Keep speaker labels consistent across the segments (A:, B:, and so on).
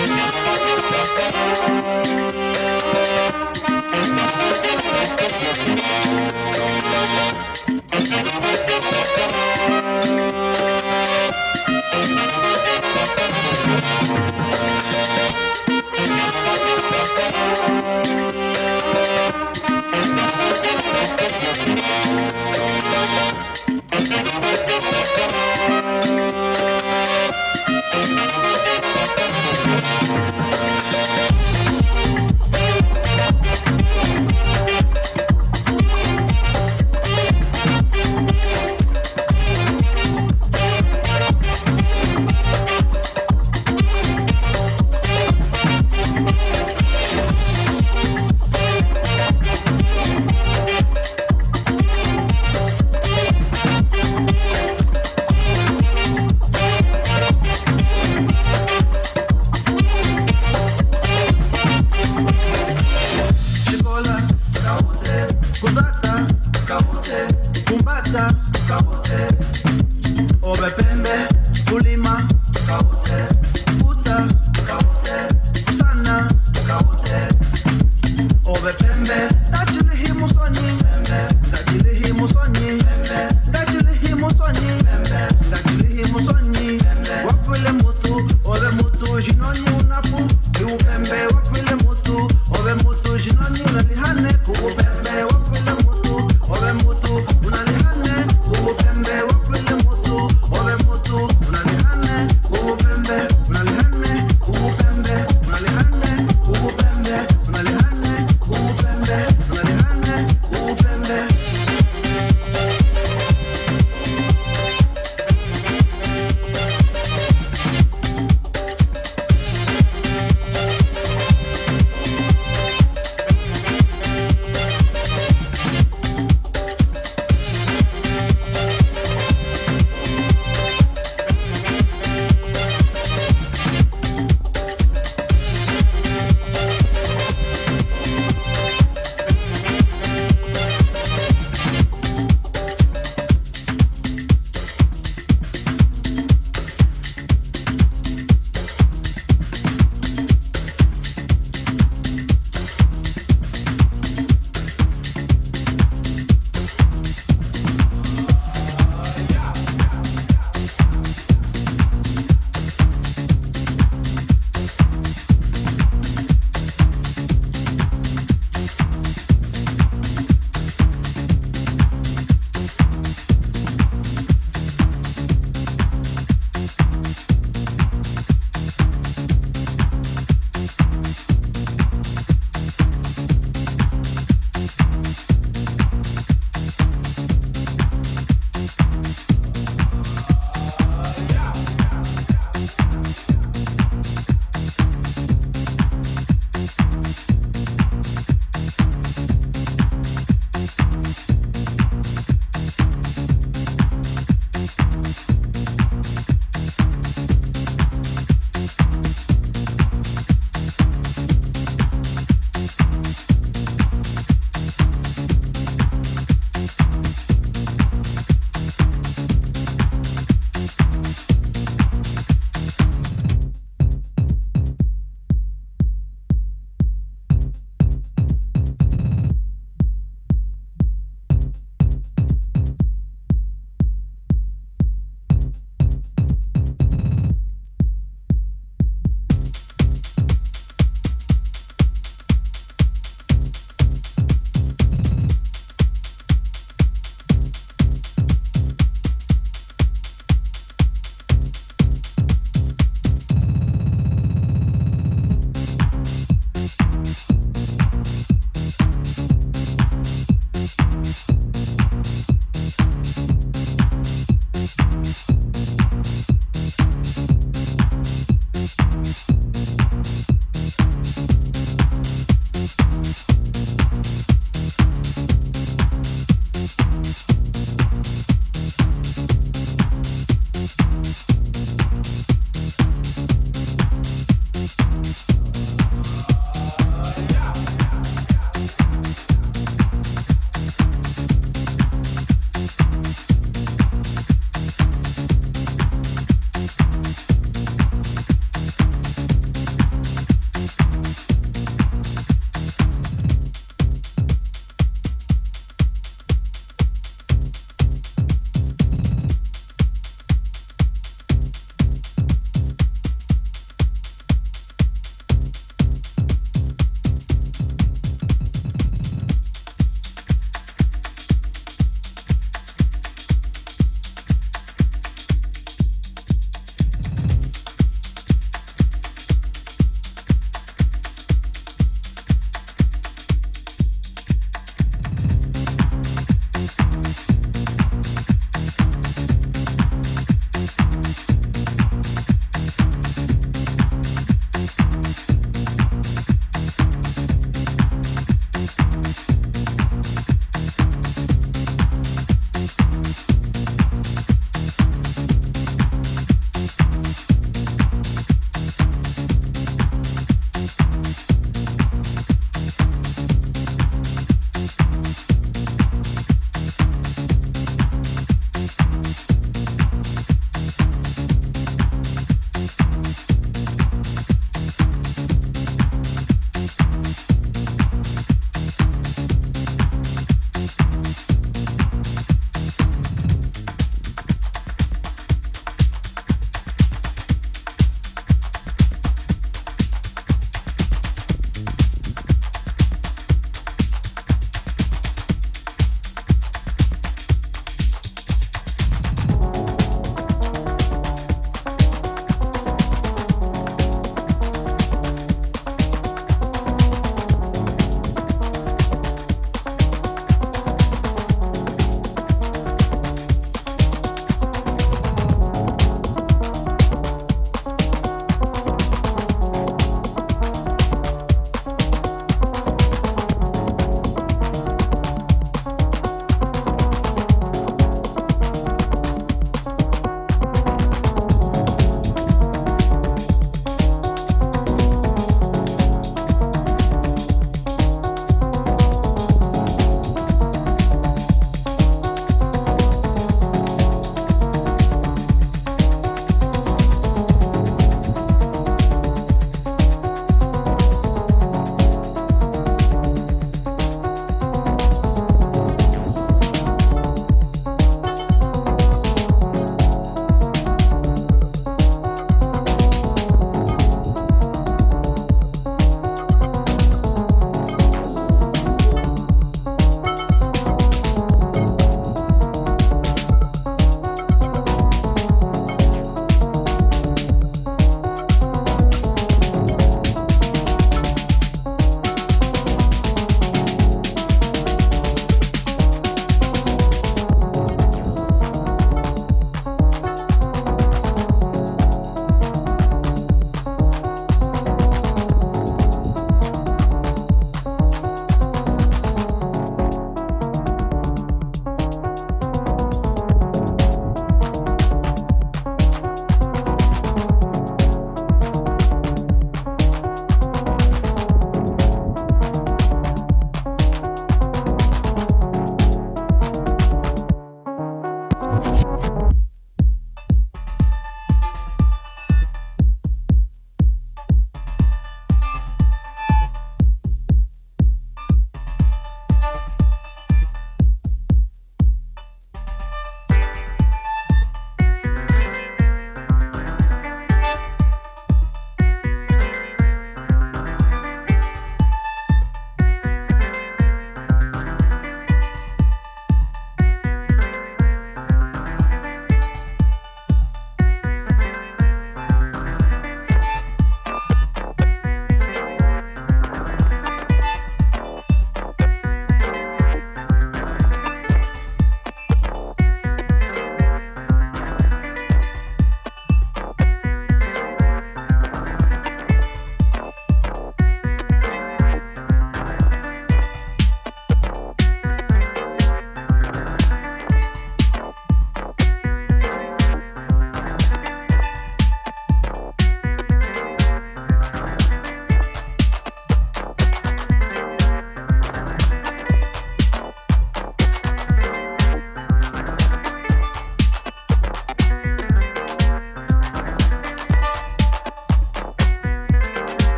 A: Chicola,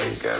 B: we didn't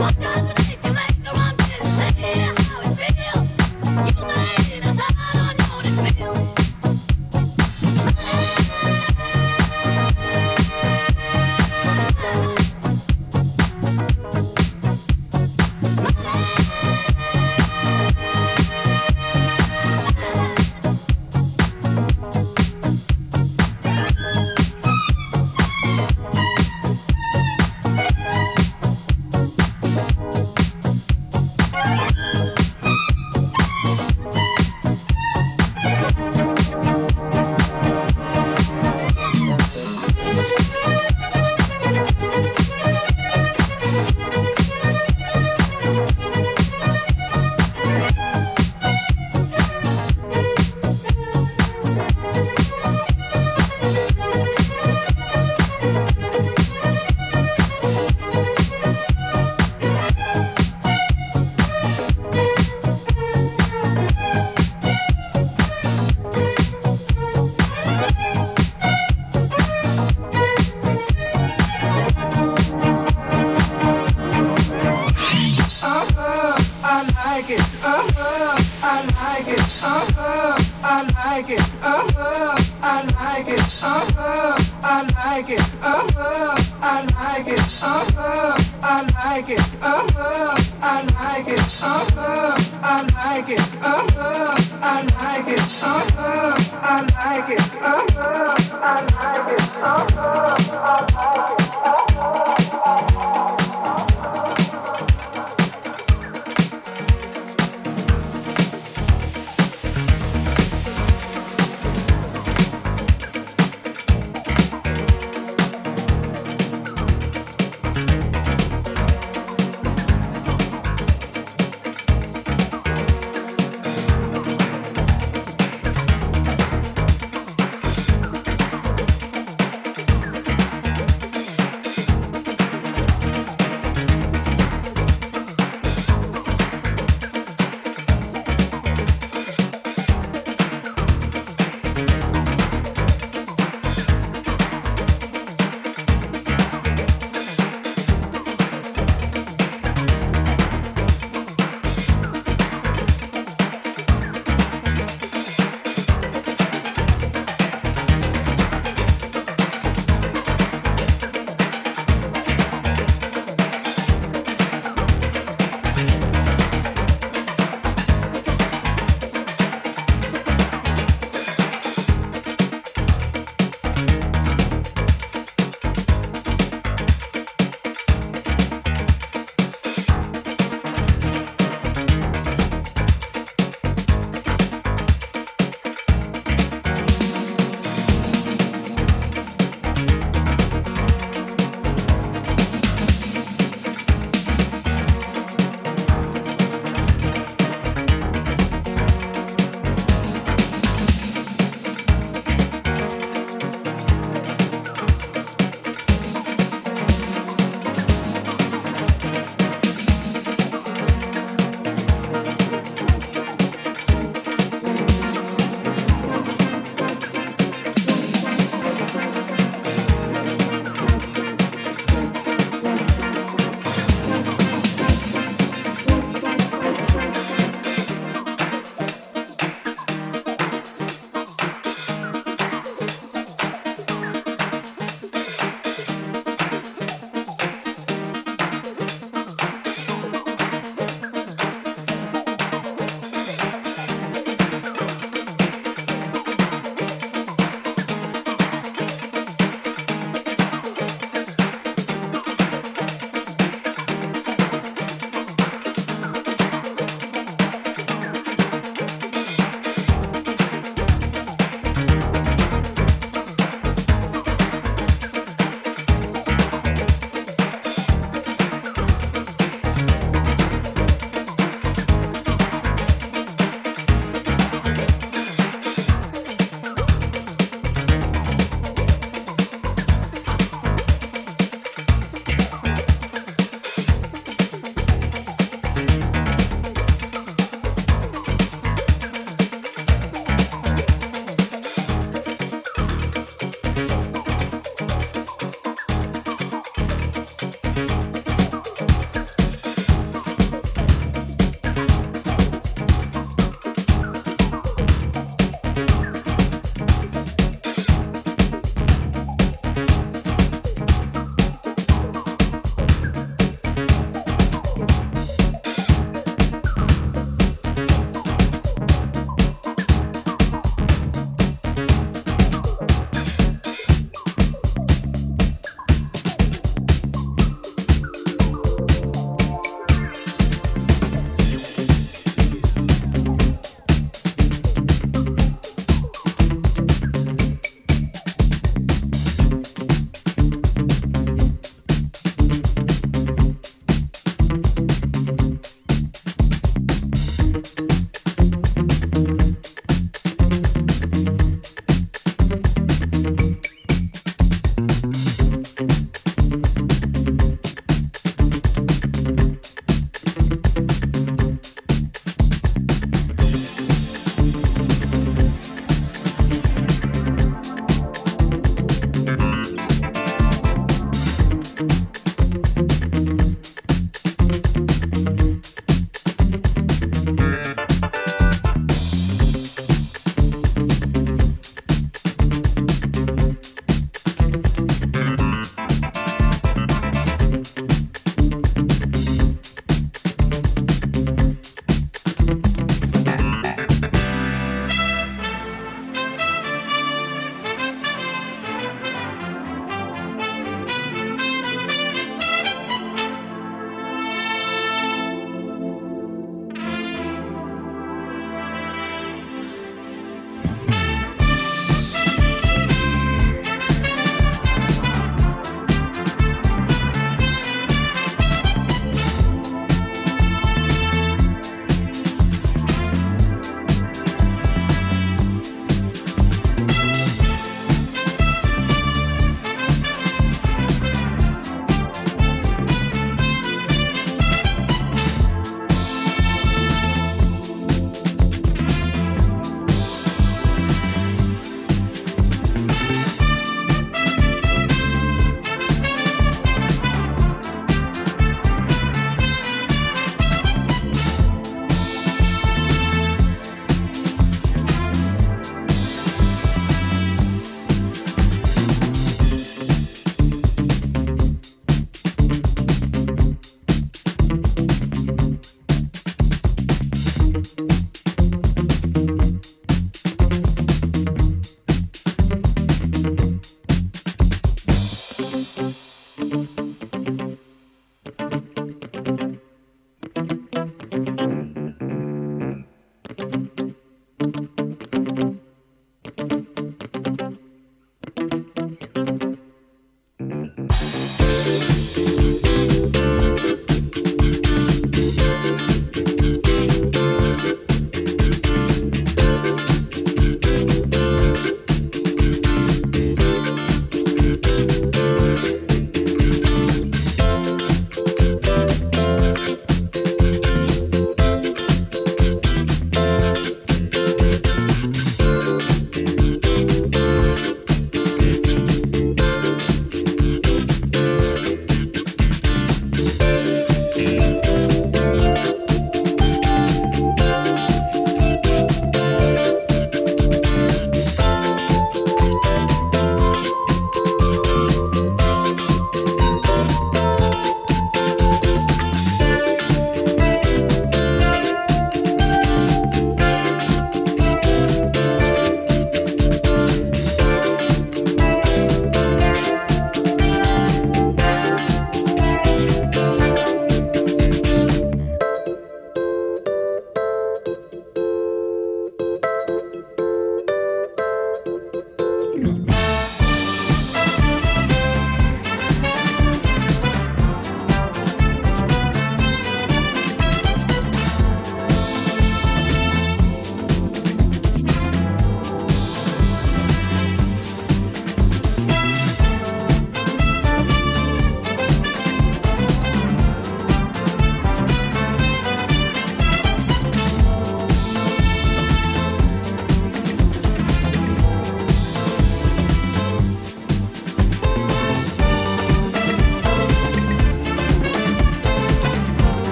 C: What
B: does